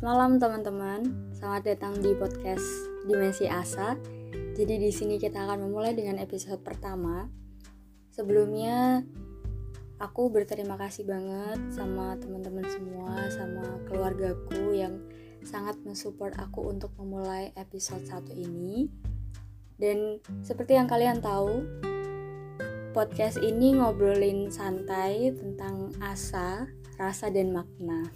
Selamat malam teman-teman. Selamat datang di podcast Dimensi Asa. Jadi di sini kita akan memulai dengan episode pertama. Sebelumnya aku berterima kasih banget sama teman-teman semua, sama keluargaku yang sangat mensupport aku untuk memulai episode satu ini. Dan seperti yang kalian tahu, podcast ini ngobrolin santai tentang asa, rasa dan makna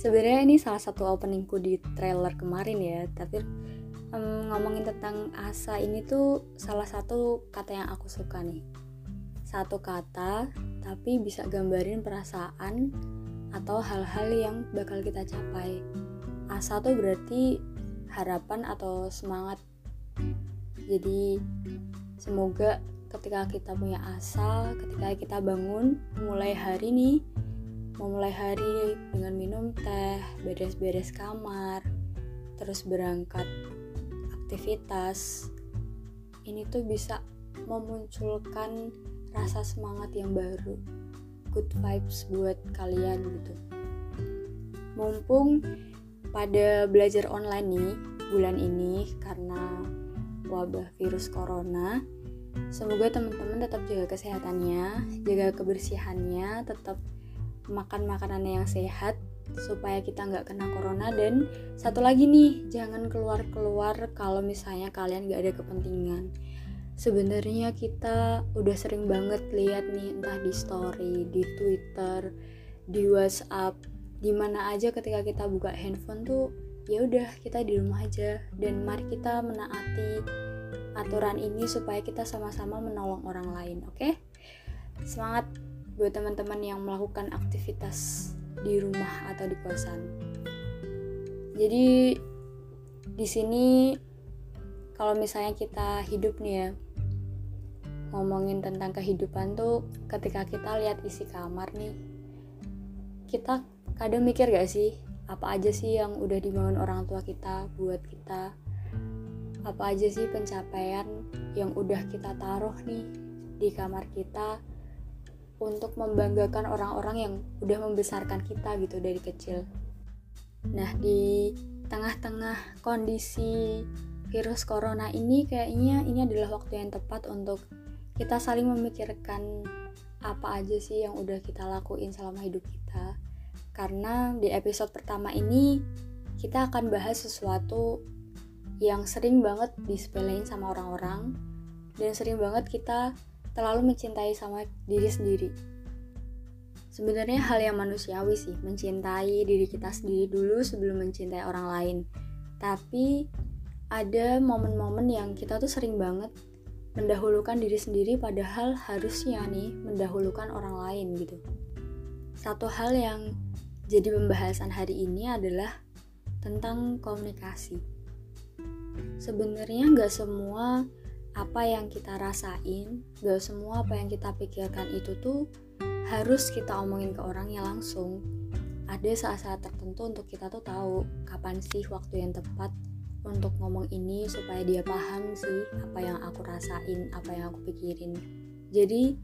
sebenarnya ini salah satu openingku di trailer kemarin ya tapi um, ngomongin tentang asa ini tuh salah satu kata yang aku suka nih. Satu kata tapi bisa gambarin perasaan atau hal-hal yang bakal kita capai. Asa tuh berarti harapan atau semangat. Jadi semoga ketika kita punya asa ketika kita bangun mulai hari nih memulai hari dengan minum teh, beres-beres kamar, terus berangkat aktivitas. Ini tuh bisa memunculkan rasa semangat yang baru, good vibes buat kalian gitu. Mumpung pada belajar online nih bulan ini karena wabah virus corona, semoga teman-teman tetap jaga kesehatannya, jaga kebersihannya, tetap makan makanan yang sehat supaya kita nggak kena corona. Dan satu lagi nih jangan keluar-keluar kalau misalnya kalian nggak ada kepentingan. Sebenarnya kita udah sering banget lihat nih entah di story di twitter di whatsapp di mana aja ketika kita buka handphone tuh ya udah kita di rumah aja. Dan mari kita menaati aturan ini supaya kita sama-sama menolong orang lain oke? Okay? semangat buat teman-teman yang melakukan aktivitas di rumah atau di kosan. Jadi di sini kalau misalnya kita hidup nih ya ngomongin tentang kehidupan tuh ketika kita lihat isi kamar nih kita kadang mikir gak sih apa aja sih yang udah dibangun orang tua kita buat kita apa aja sih pencapaian yang udah kita taruh nih di kamar kita untuk membanggakan orang-orang yang udah membesarkan kita gitu dari kecil. Nah, di tengah-tengah kondisi virus corona ini kayaknya ini adalah waktu yang tepat untuk kita saling memikirkan apa aja sih yang udah kita lakuin selama hidup kita. Karena di episode pertama ini kita akan bahas sesuatu yang sering banget disepelein sama orang-orang dan sering banget kita terlalu mencintai sama diri sendiri. Sebenarnya hal yang manusiawi sih, mencintai diri kita sendiri dulu sebelum mencintai orang lain. Tapi ada momen-momen yang kita tuh sering banget mendahulukan diri sendiri padahal harusnya nih mendahulukan orang lain gitu. Satu hal yang jadi pembahasan hari ini adalah tentang komunikasi. Sebenarnya nggak semua apa yang kita rasain, gak semua apa yang kita pikirkan itu tuh harus kita omongin ke orangnya langsung. Ada saat-saat tertentu untuk kita tuh tahu kapan sih waktu yang tepat untuk ngomong ini supaya dia paham sih apa yang aku rasain, apa yang aku pikirin. Jadi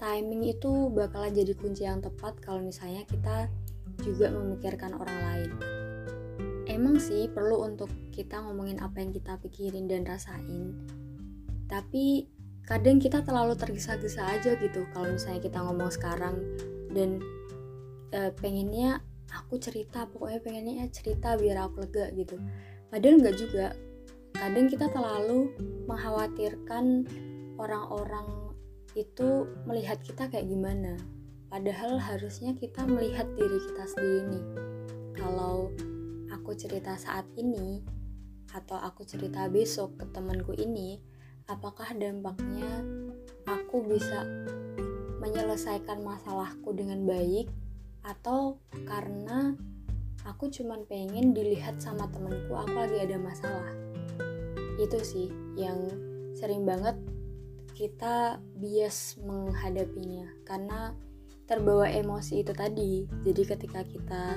timing itu bakalan jadi kunci yang tepat kalau misalnya kita juga memikirkan orang lain. Emang sih perlu untuk kita ngomongin apa yang kita pikirin dan rasain, tapi kadang kita terlalu tergesa-gesa aja gitu kalau misalnya kita ngomong sekarang. Dan e, pengennya aku cerita pokoknya pengennya ya cerita biar aku lega gitu. Padahal nggak juga. Kadang kita terlalu mengkhawatirkan orang-orang itu melihat kita kayak gimana. Padahal harusnya kita melihat diri kita sendiri nih. Kalau aku cerita saat ini atau aku cerita besok ke temanku ini apakah dampaknya aku bisa menyelesaikan masalahku dengan baik? Atau karena aku cuman pengen dilihat sama temenku aku lagi ada masalah? Itu sih yang sering banget kita bias menghadapinya. Karena terbawa emosi itu tadi. Jadi ketika kita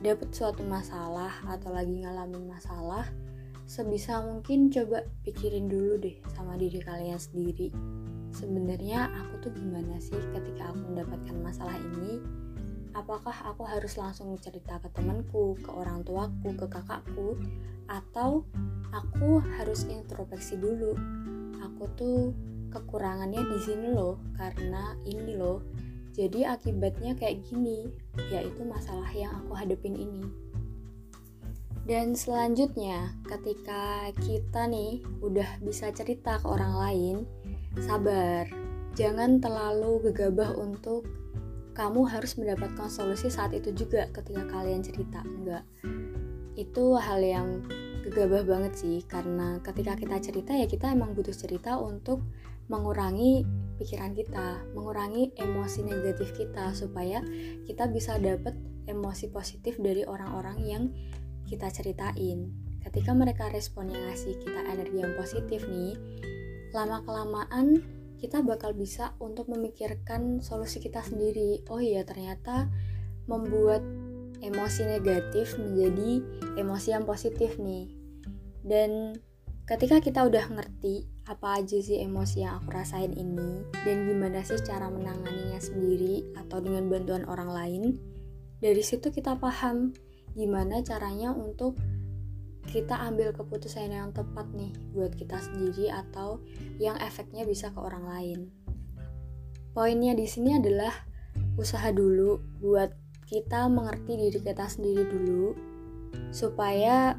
dapat suatu masalah atau lagi ngalamin masalah sebisa mungkin coba pikirin dulu deh sama diri kalian sendiri sebenarnya aku tuh gimana sih ketika aku mendapatkan masalah ini apakah aku harus langsung cerita ke temanku, ke orang tuaku, ke kakakku, atau aku harus introspeksi dulu. Aku tuh kekurangannya di sini loh, karena ini loh. Jadi akibatnya kayak gini, yaitu masalah yang aku hadepin ini. Dan selanjutnya, ketika kita nih udah bisa cerita ke orang lain, sabar. Jangan terlalu gegabah untuk kamu harus mendapatkan solusi saat itu juga ketika kalian cerita. Enggak. Itu hal yang gegabah banget sih karena ketika kita cerita ya kita emang butuh cerita untuk mengurangi pikiran kita, mengurangi emosi negatif kita supaya kita bisa dapat emosi positif dari orang-orang yang kita ceritain. Ketika mereka respon yang ngasih kita energi yang positif nih, lama-kelamaan kita bakal bisa untuk memikirkan solusi kita sendiri. Oh iya, ternyata membuat emosi negatif menjadi emosi yang positif nih. Dan ketika kita udah ngerti apa aja sih emosi yang aku rasain ini dan gimana sih cara menanganinya sendiri atau dengan bantuan orang lain, dari situ kita paham gimana caranya untuk kita ambil keputusan yang tepat nih buat kita sendiri atau yang efeknya bisa ke orang lain. Poinnya di sini adalah usaha dulu buat kita mengerti diri kita sendiri dulu supaya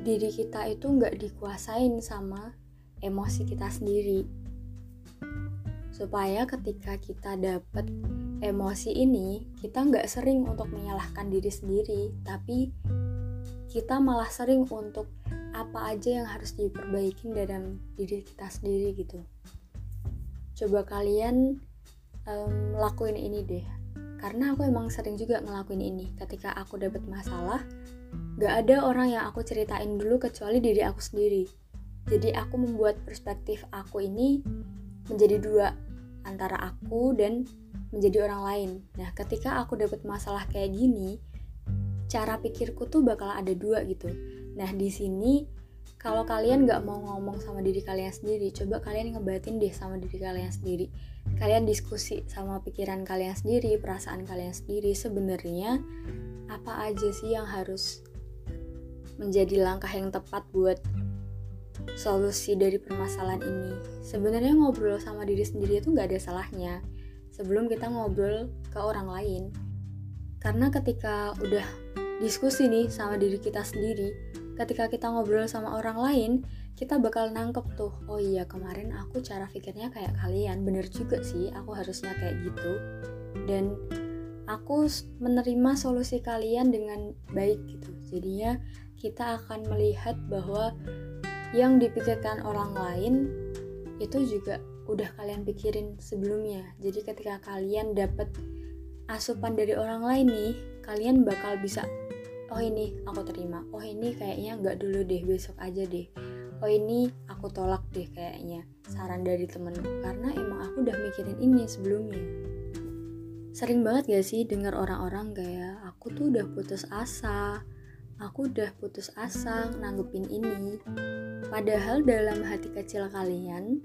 diri kita itu nggak dikuasain sama emosi kita sendiri supaya ketika kita dapat emosi ini kita nggak sering untuk menyalahkan diri sendiri tapi kita malah sering untuk apa aja yang harus diperbaiki dalam diri kita sendiri gitu. Coba kalian um, lakuin ini deh. Karena aku emang sering juga ngelakuin ini. Ketika aku dapat masalah gak ada orang yang aku ceritain dulu kecuali diri aku sendiri. Jadi aku membuat perspektif aku ini menjadi dua antara aku dan menjadi orang lain. Nah, ketika aku dapat masalah kayak gini, cara pikirku tuh bakal ada dua gitu. Nah, di sini kalau kalian nggak mau ngomong sama diri kalian sendiri, coba kalian ngebatin deh sama diri kalian sendiri. Kalian diskusi sama pikiran kalian sendiri, perasaan kalian sendiri. Sebenarnya apa aja sih yang harus menjadi langkah yang tepat buat solusi dari permasalahan ini. Sebenarnya ngobrol sama diri sendiri itu nggak ada salahnya sebelum kita ngobrol ke orang lain. Karena ketika udah diskusi nih sama diri kita sendiri, ketika kita ngobrol sama orang lain, kita bakal nangkep tuh, oh iya kemarin aku cara pikirnya kayak kalian, bener juga sih, aku harusnya kayak gitu. Dan aku menerima solusi kalian dengan baik gitu. Jadinya kita akan melihat bahwa yang dipikirkan orang lain itu juga udah kalian pikirin sebelumnya. Jadi ketika kalian dapat asupan dari orang lain nih, kalian bakal bisa oh ini aku terima. Oh ini kayaknya nggak dulu deh, besok aja deh. Oh ini aku tolak deh kayaknya saran dari temenku karena emang aku udah mikirin ini sebelumnya. Sering banget gak sih dengar orang-orang kayak aku tuh udah putus asa, aku udah putus asa nanggepin ini Padahal dalam hati kecil kalian,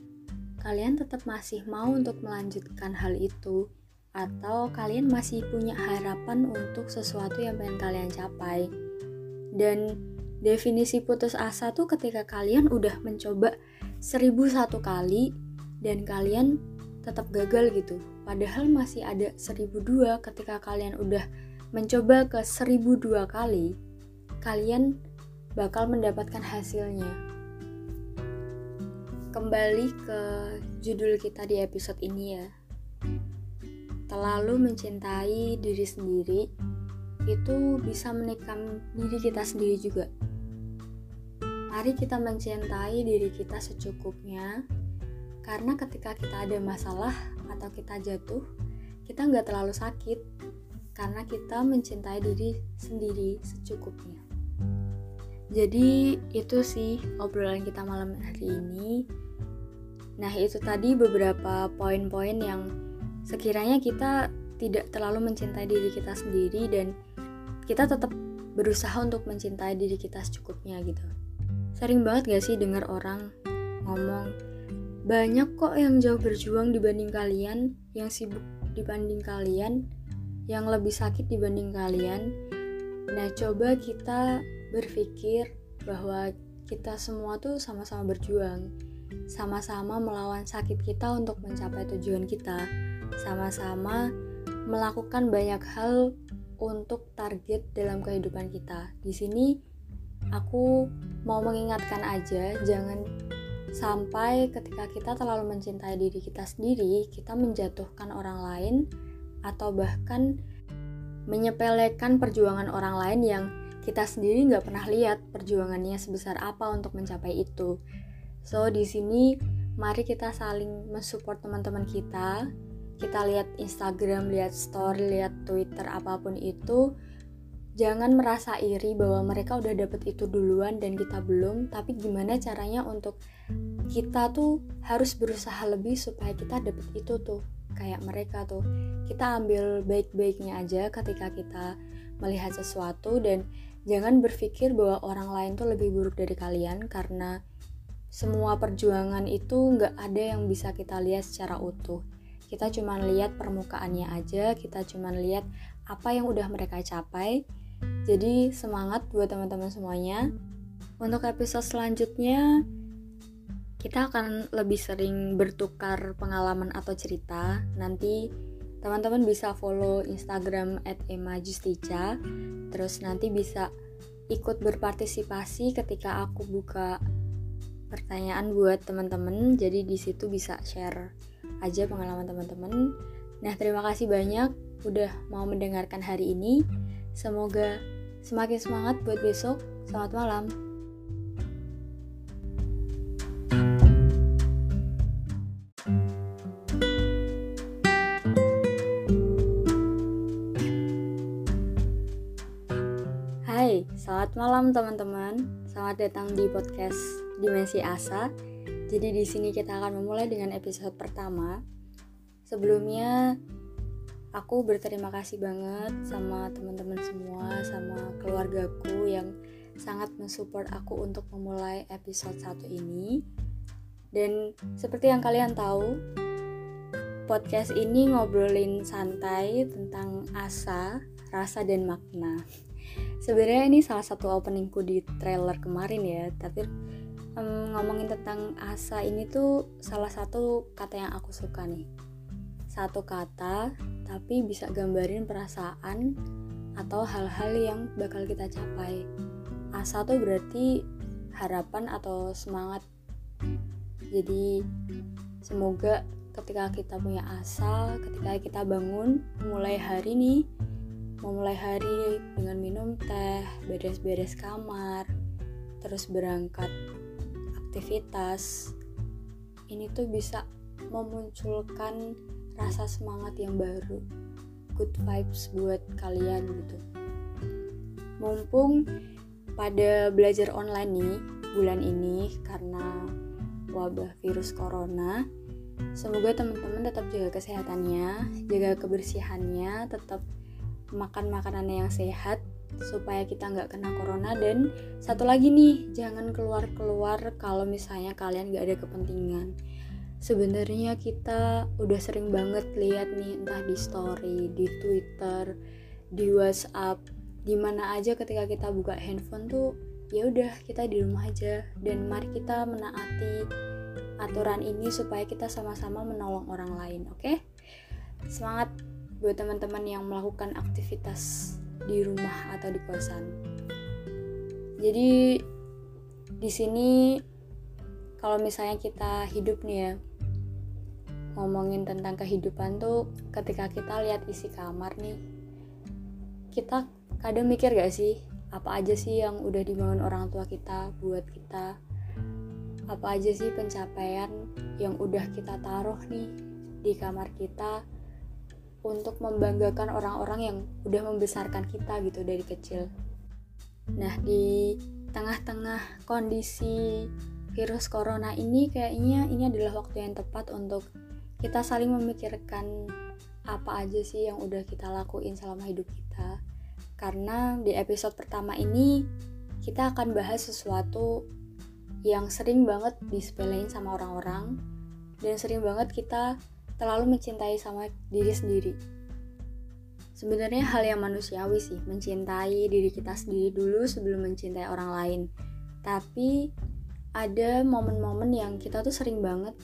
kalian tetap masih mau untuk melanjutkan hal itu atau kalian masih punya harapan untuk sesuatu yang pengen kalian capai. Dan definisi putus asa tuh ketika kalian udah mencoba seribu satu kali dan kalian tetap gagal gitu. Padahal masih ada seribu dua ketika kalian udah mencoba ke seribu dua kali, kalian bakal mendapatkan hasilnya kembali ke judul kita di episode ini ya. Terlalu mencintai diri sendiri itu bisa menikam diri kita sendiri juga. Mari kita mencintai diri kita secukupnya, karena ketika kita ada masalah atau kita jatuh, kita nggak terlalu sakit, karena kita mencintai diri sendiri secukupnya. Jadi itu sih obrolan kita malam hari ini. Nah, itu tadi beberapa poin-poin yang sekiranya kita tidak terlalu mencintai diri kita sendiri dan kita tetap berusaha untuk mencintai diri kita secukupnya gitu. Sering banget gak sih dengar orang ngomong, banyak kok yang jauh berjuang dibanding kalian, yang sibuk dibanding kalian, yang lebih sakit dibanding kalian. Nah, coba kita berpikir bahwa kita semua tuh sama-sama berjuang, sama-sama melawan sakit kita untuk mencapai tujuan kita, sama-sama melakukan banyak hal untuk target dalam kehidupan kita. Di sini aku mau mengingatkan aja, jangan sampai ketika kita terlalu mencintai diri kita sendiri, kita menjatuhkan orang lain atau bahkan menyepelekan perjuangan orang lain yang kita sendiri nggak pernah lihat perjuangannya sebesar apa untuk mencapai itu. So di sini mari kita saling mensupport teman-teman kita. Kita lihat Instagram, lihat story, lihat Twitter apa pun itu. Jangan merasa iri bahwa mereka udah dapet itu duluan dan kita belum. Tapi gimana caranya untuk kita tuh harus berusaha lebih supaya kita dapet itu tuh kayak mereka tuh kita ambil baik-baiknya aja ketika kita melihat sesuatu dan jangan berpikir bahwa orang lain tuh lebih buruk dari kalian karena semua perjuangan itu nggak ada yang bisa kita lihat secara utuh kita cuma lihat permukaannya aja kita cuma lihat apa yang udah mereka capai jadi semangat buat teman-teman semuanya untuk episode selanjutnya kita akan lebih sering bertukar pengalaman atau cerita. Nanti teman-teman bisa follow Instagram @emajustica. Terus nanti bisa ikut berpartisipasi ketika aku buka pertanyaan buat teman-teman. Jadi di situ bisa share aja pengalaman teman-teman. Nah, terima kasih banyak udah mau mendengarkan hari ini. Semoga semakin semangat buat besok. Selamat malam. Selamat malam teman-teman. Selamat datang di podcast Dimensi Asa. Jadi di sini kita akan memulai dengan episode pertama. Sebelumnya aku berterima kasih banget sama teman-teman semua, sama keluargaku yang sangat mensupport aku untuk memulai episode satu ini. Dan seperti yang kalian tahu, podcast ini ngobrolin santai tentang asa, rasa dan makna sebenarnya ini salah satu openingku di trailer kemarin ya tapi um, ngomongin tentang asa ini tuh salah satu kata yang aku suka nih. Satu kata tapi bisa gambarin perasaan atau hal-hal yang bakal kita capai. Asa tuh berarti harapan atau semangat. Jadi semoga ketika kita punya asa ketika kita bangun mulai hari nih memulai hari dengan minum teh, beres-beres kamar, terus berangkat aktivitas. Ini tuh bisa memunculkan rasa semangat yang baru, good vibes buat kalian gitu. Mumpung pada belajar online nih bulan ini karena wabah virus corona, semoga teman-teman tetap jaga kesehatannya, jaga kebersihannya, tetap makan makanan yang sehat supaya kita nggak kena corona. Dan satu lagi nih jangan keluar-keluar kalau misalnya kalian nggak ada kepentingan. Sebenarnya kita udah sering banget lihat nih entah di story di twitter di whatsapp di mana aja ketika kita buka handphone tuh ya udah kita di rumah aja. Dan mari kita menaati aturan ini supaya kita sama-sama menolong orang lain oke? Okay? semangat buat teman-teman yang melakukan aktivitas di rumah atau di kosan. Jadi di sini kalau misalnya kita hidup nih ya ngomongin tentang kehidupan tuh ketika kita lihat isi kamar nih kita kadang mikir gak sih apa aja sih yang udah dibangun orang tua kita buat kita apa aja sih pencapaian yang udah kita taruh nih di kamar kita untuk membanggakan orang-orang yang udah membesarkan kita gitu dari kecil. Nah, di tengah-tengah kondisi virus corona ini kayaknya ini adalah waktu yang tepat untuk kita saling memikirkan apa aja sih yang udah kita lakuin selama hidup kita. Karena di episode pertama ini kita akan bahas sesuatu yang sering banget disepelein sama orang-orang dan sering banget kita terlalu mencintai sama diri sendiri. Sebenarnya hal yang manusiawi sih, mencintai diri kita sendiri dulu sebelum mencintai orang lain. Tapi ada momen-momen yang kita tuh sering banget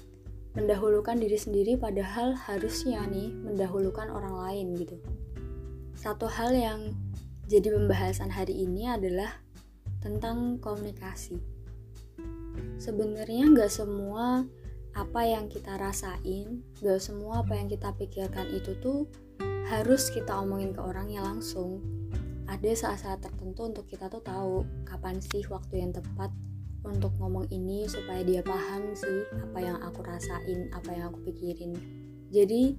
mendahulukan diri sendiri padahal harusnya nih mendahulukan orang lain gitu. Satu hal yang jadi pembahasan hari ini adalah tentang komunikasi. Sebenarnya nggak semua apa yang kita rasain, nggak semua apa yang kita pikirkan itu tuh harus kita omongin ke orangnya langsung ada saat-saat tertentu untuk kita tuh tahu kapan sih waktu yang tepat untuk ngomong ini supaya dia paham sih apa yang aku rasain, apa yang aku pikirin. Jadi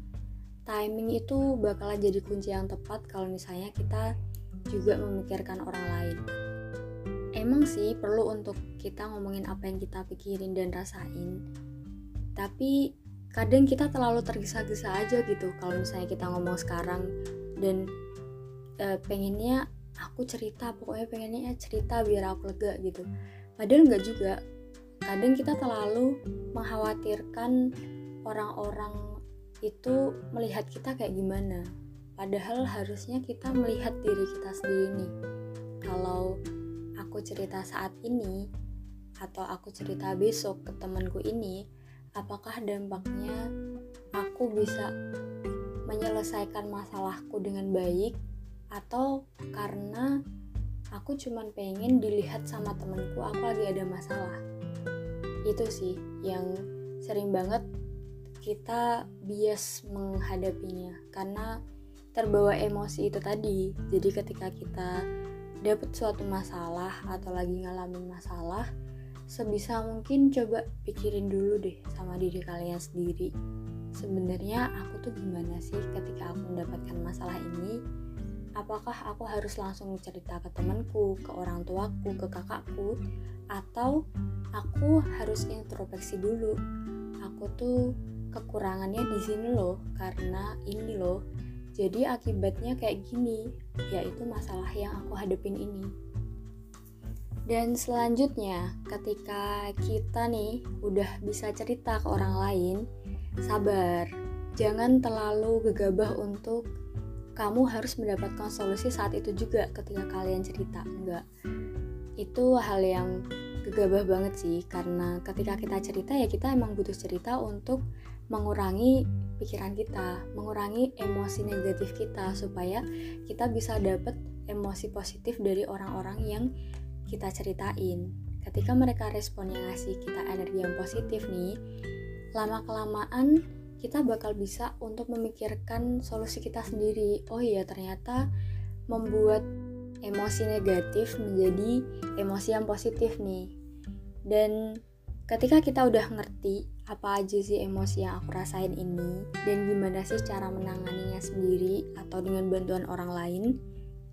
timing itu bakalan jadi kunci yang tepat kalau misalnya kita juga memikirkan orang lain. Emang sih perlu untuk kita ngomongin apa yang kita pikirin dan rasain. Tapi kadang kita terlalu tergesa-gesa aja gitu kalau misalnya kita ngomong sekarang. Dan e, pengennya aku cerita pokoknya pengennya ya cerita biar aku lega gitu. Padahal nggak juga. Kadang kita terlalu mengkhawatirkan orang-orang itu melihat kita kayak gimana. Padahal harusnya kita melihat diri kita sendiri nih. Kalau aku cerita saat ini atau aku cerita besok ke temanku ini apakah dampaknya aku bisa menyelesaikan masalahku dengan baik? Atau karena aku cuman pengen dilihat sama temenku aku lagi ada masalah? Itu sih yang sering banget kita bias menghadapinya. Karena terbawa emosi itu tadi. Jadi ketika kita dapat suatu masalah atau lagi ngalamin masalah sebisa mungkin coba pikirin dulu deh sama diri kalian sendiri. Sebenarnya aku tuh gimana sih ketika aku mendapatkan masalah ini? Apakah aku harus langsung cerita ke temanku, ke orang tuaku, ke kakakku? Atau aku harus introspeksi dulu? Aku tuh kekurangannya di sini loh karena ini loh. Jadi akibatnya kayak gini yaitu masalah yang aku hadapin ini dan selanjutnya, ketika kita nih udah bisa cerita ke orang lain, sabar. Jangan terlalu gegabah untuk kamu harus mendapatkan solusi saat itu juga ketika kalian cerita. Enggak. Itu hal yang gegabah banget sih karena ketika kita cerita ya kita emang butuh cerita untuk mengurangi pikiran kita, mengurangi emosi negatif kita supaya kita bisa dapet emosi positif dari orang-orang yang kita ceritain. Ketika mereka respon yang ngasih kita energi yang positif nih lama kelamaan kita bakal bisa untuk memikirkan solusi kita sendiri. Oh iya ternyata membuat emosi negatif menjadi emosi yang positif nih. Dan ketika kita udah ngerti apa aja sih emosi yang aku rasain ini dan gimana sih cara menanganinya sendiri atau dengan bantuan orang lain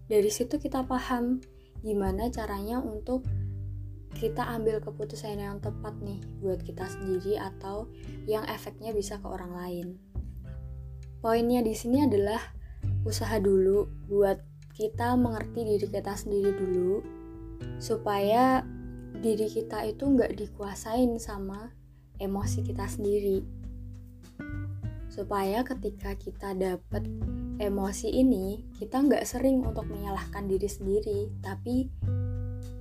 dari situ kita paham gimana caranya untuk kita ambil keputusan yang tepat nih buat kita sendiri atau yang efeknya bisa ke orang lain. Poinnya di sini adalah usaha dulu buat kita mengerti diri kita sendiri dulu supaya diri kita itu nggak dikuasain sama emosi kita sendiri supaya ketika kita dapat emosi ini kita nggak sering untuk menyalahkan diri sendiri tapi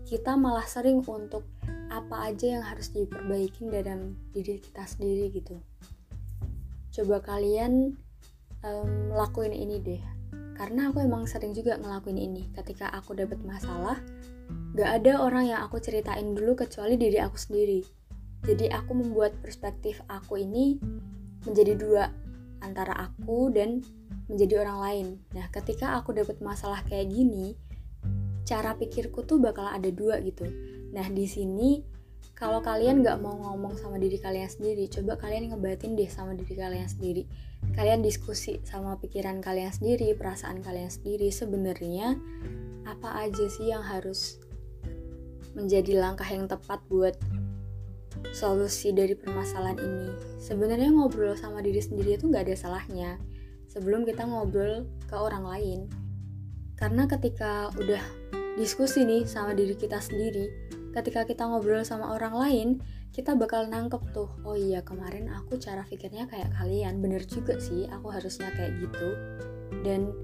kita malah sering untuk apa aja yang harus diperbaiki dalam diri kita sendiri gitu. Coba kalian um, lakuin ini deh. Karena aku emang sering juga ngelakuin ini. Ketika aku dapat masalah gak ada orang yang aku ceritain dulu kecuali diri aku sendiri. Jadi aku membuat perspektif aku ini menjadi dua antara aku dan menjadi orang lain. Nah, ketika aku dapat masalah kayak gini, cara pikirku tuh bakal ada dua gitu. Nah, di sini kalau kalian nggak mau ngomong sama diri kalian sendiri, coba kalian ngebatin deh sama diri kalian sendiri. Kalian diskusi sama pikiran kalian sendiri, perasaan kalian sendiri. Sebenarnya apa aja sih yang harus menjadi langkah yang tepat buat solusi dari permasalahan ini. Sebenarnya ngobrol sama diri sendiri itu nggak ada salahnya sebelum kita ngobrol ke orang lain. Karena ketika udah diskusi nih sama diri kita sendiri, ketika kita ngobrol sama orang lain, kita bakal nangkep tuh, oh iya kemarin aku cara pikirnya kayak kalian, bener juga sih, aku harusnya kayak gitu. Dan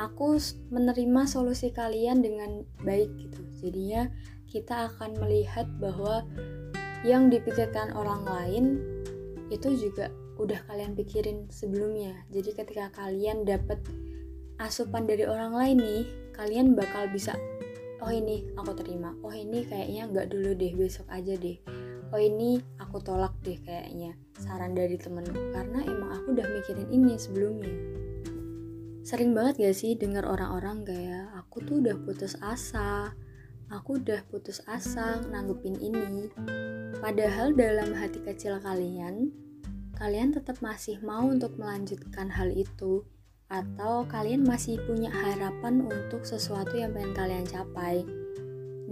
aku menerima solusi kalian dengan baik gitu jadinya kita akan melihat bahwa yang dipikirkan orang lain itu juga udah kalian pikirin sebelumnya. Jadi ketika kalian dapat asupan dari orang lain nih kalian bakal bisa oh ini aku terima. Oh ini kayaknya nggak dulu deh besok aja deh. Oh ini aku tolak deh kayaknya saran dari temenku karena emang aku udah mikirin ini sebelumnya. Sering banget gak sih dengar orang-orang kayak aku tuh udah putus asa aku udah putus asa nanggepin ini. Padahal dalam hati kecil kalian kalian tetap masih mau untuk melanjutkan hal itu atau kalian masih punya harapan untuk sesuatu yang pengen kalian capai.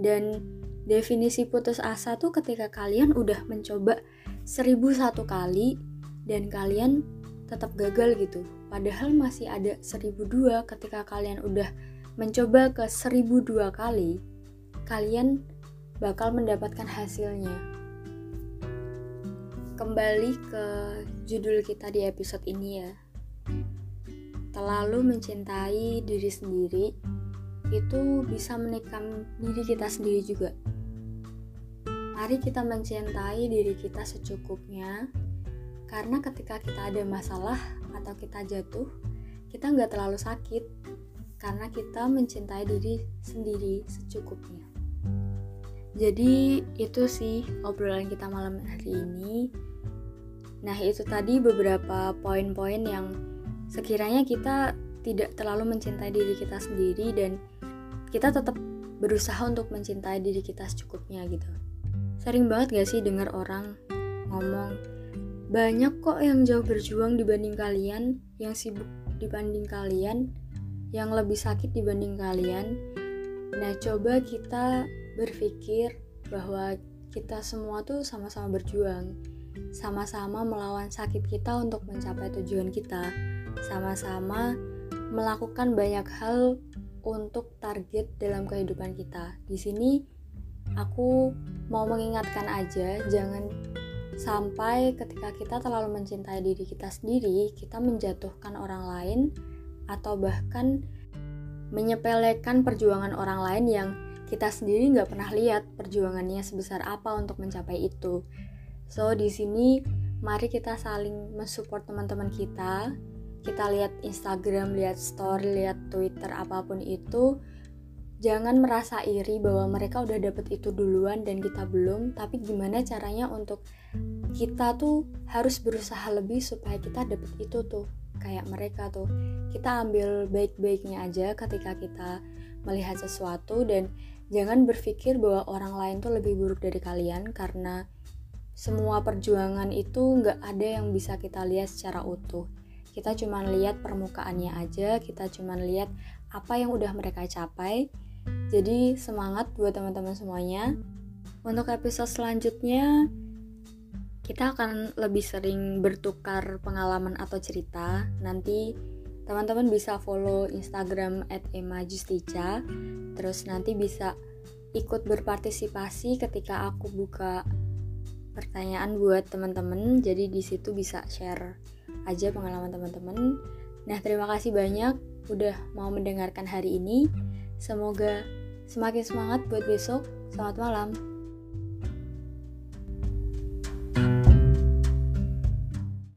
Dan definisi putus asa tuh ketika kalian udah mencoba seribu satu kali dan kalian tetap gagal gitu. Padahal masih ada seribu dua ketika kalian udah mencoba ke seribu dua kali, kalian bakal mendapatkan hasilnya. Kembali ke judul kita di episode ini ya. Terlalu mencintai diri sendiri itu bisa menikam diri kita sendiri juga. Mari kita mencintai diri kita secukupnya, karena ketika kita ada masalah atau kita jatuh, kita nggak terlalu sakit karena kita mencintai diri sendiri secukupnya. Jadi itu sih obrolan kita malam hari ini. Nah itu tadi beberapa poin-poin yang sekiranya kita tidak terlalu mencintai diri kita sendiri dan kita tetap berusaha untuk mencintai diri kita secukupnya gitu. Sering banget gak sih dengar orang ngomong banyak kok yang jauh berjuang dibanding kalian, yang sibuk dibanding kalian, yang lebih sakit dibanding kalian. Nah, coba kita berpikir bahwa kita semua tuh sama-sama berjuang, sama-sama melawan sakit kita untuk mencapai tujuan kita, sama-sama melakukan banyak hal untuk target dalam kehidupan kita. Di sini aku mau mengingatkan aja, jangan Sampai ketika kita terlalu mencintai diri kita sendiri, kita menjatuhkan orang lain atau bahkan menyepelekan perjuangan orang lain yang kita sendiri nggak pernah lihat perjuangannya sebesar apa untuk mencapai itu. So di sini mari kita saling mensupport teman-teman kita. Kita lihat Instagram, lihat story, lihat Twitter apa pun itu jangan merasa iri bahwa mereka udah dapet itu duluan dan kita belum tapi gimana caranya untuk kita tuh harus berusaha lebih supaya kita dapet itu tuh kayak mereka tuh kita ambil baik-baiknya aja ketika kita melihat sesuatu dan jangan berpikir bahwa orang lain tuh lebih buruk dari kalian karena semua perjuangan itu nggak ada yang bisa kita lihat secara utuh kita cuma lihat permukaannya aja kita cuma lihat apa yang udah mereka capai jadi semangat buat teman-teman semuanya. Untuk episode selanjutnya kita akan lebih sering bertukar pengalaman atau cerita. Nanti teman-teman bisa follow Instagram @emajustica. Terus nanti bisa ikut berpartisipasi ketika aku buka pertanyaan buat teman-teman. Jadi di situ bisa share aja pengalaman teman-teman. Nah, terima kasih banyak udah mau mendengarkan hari ini. Semoga semakin semangat buat besok. Selamat malam.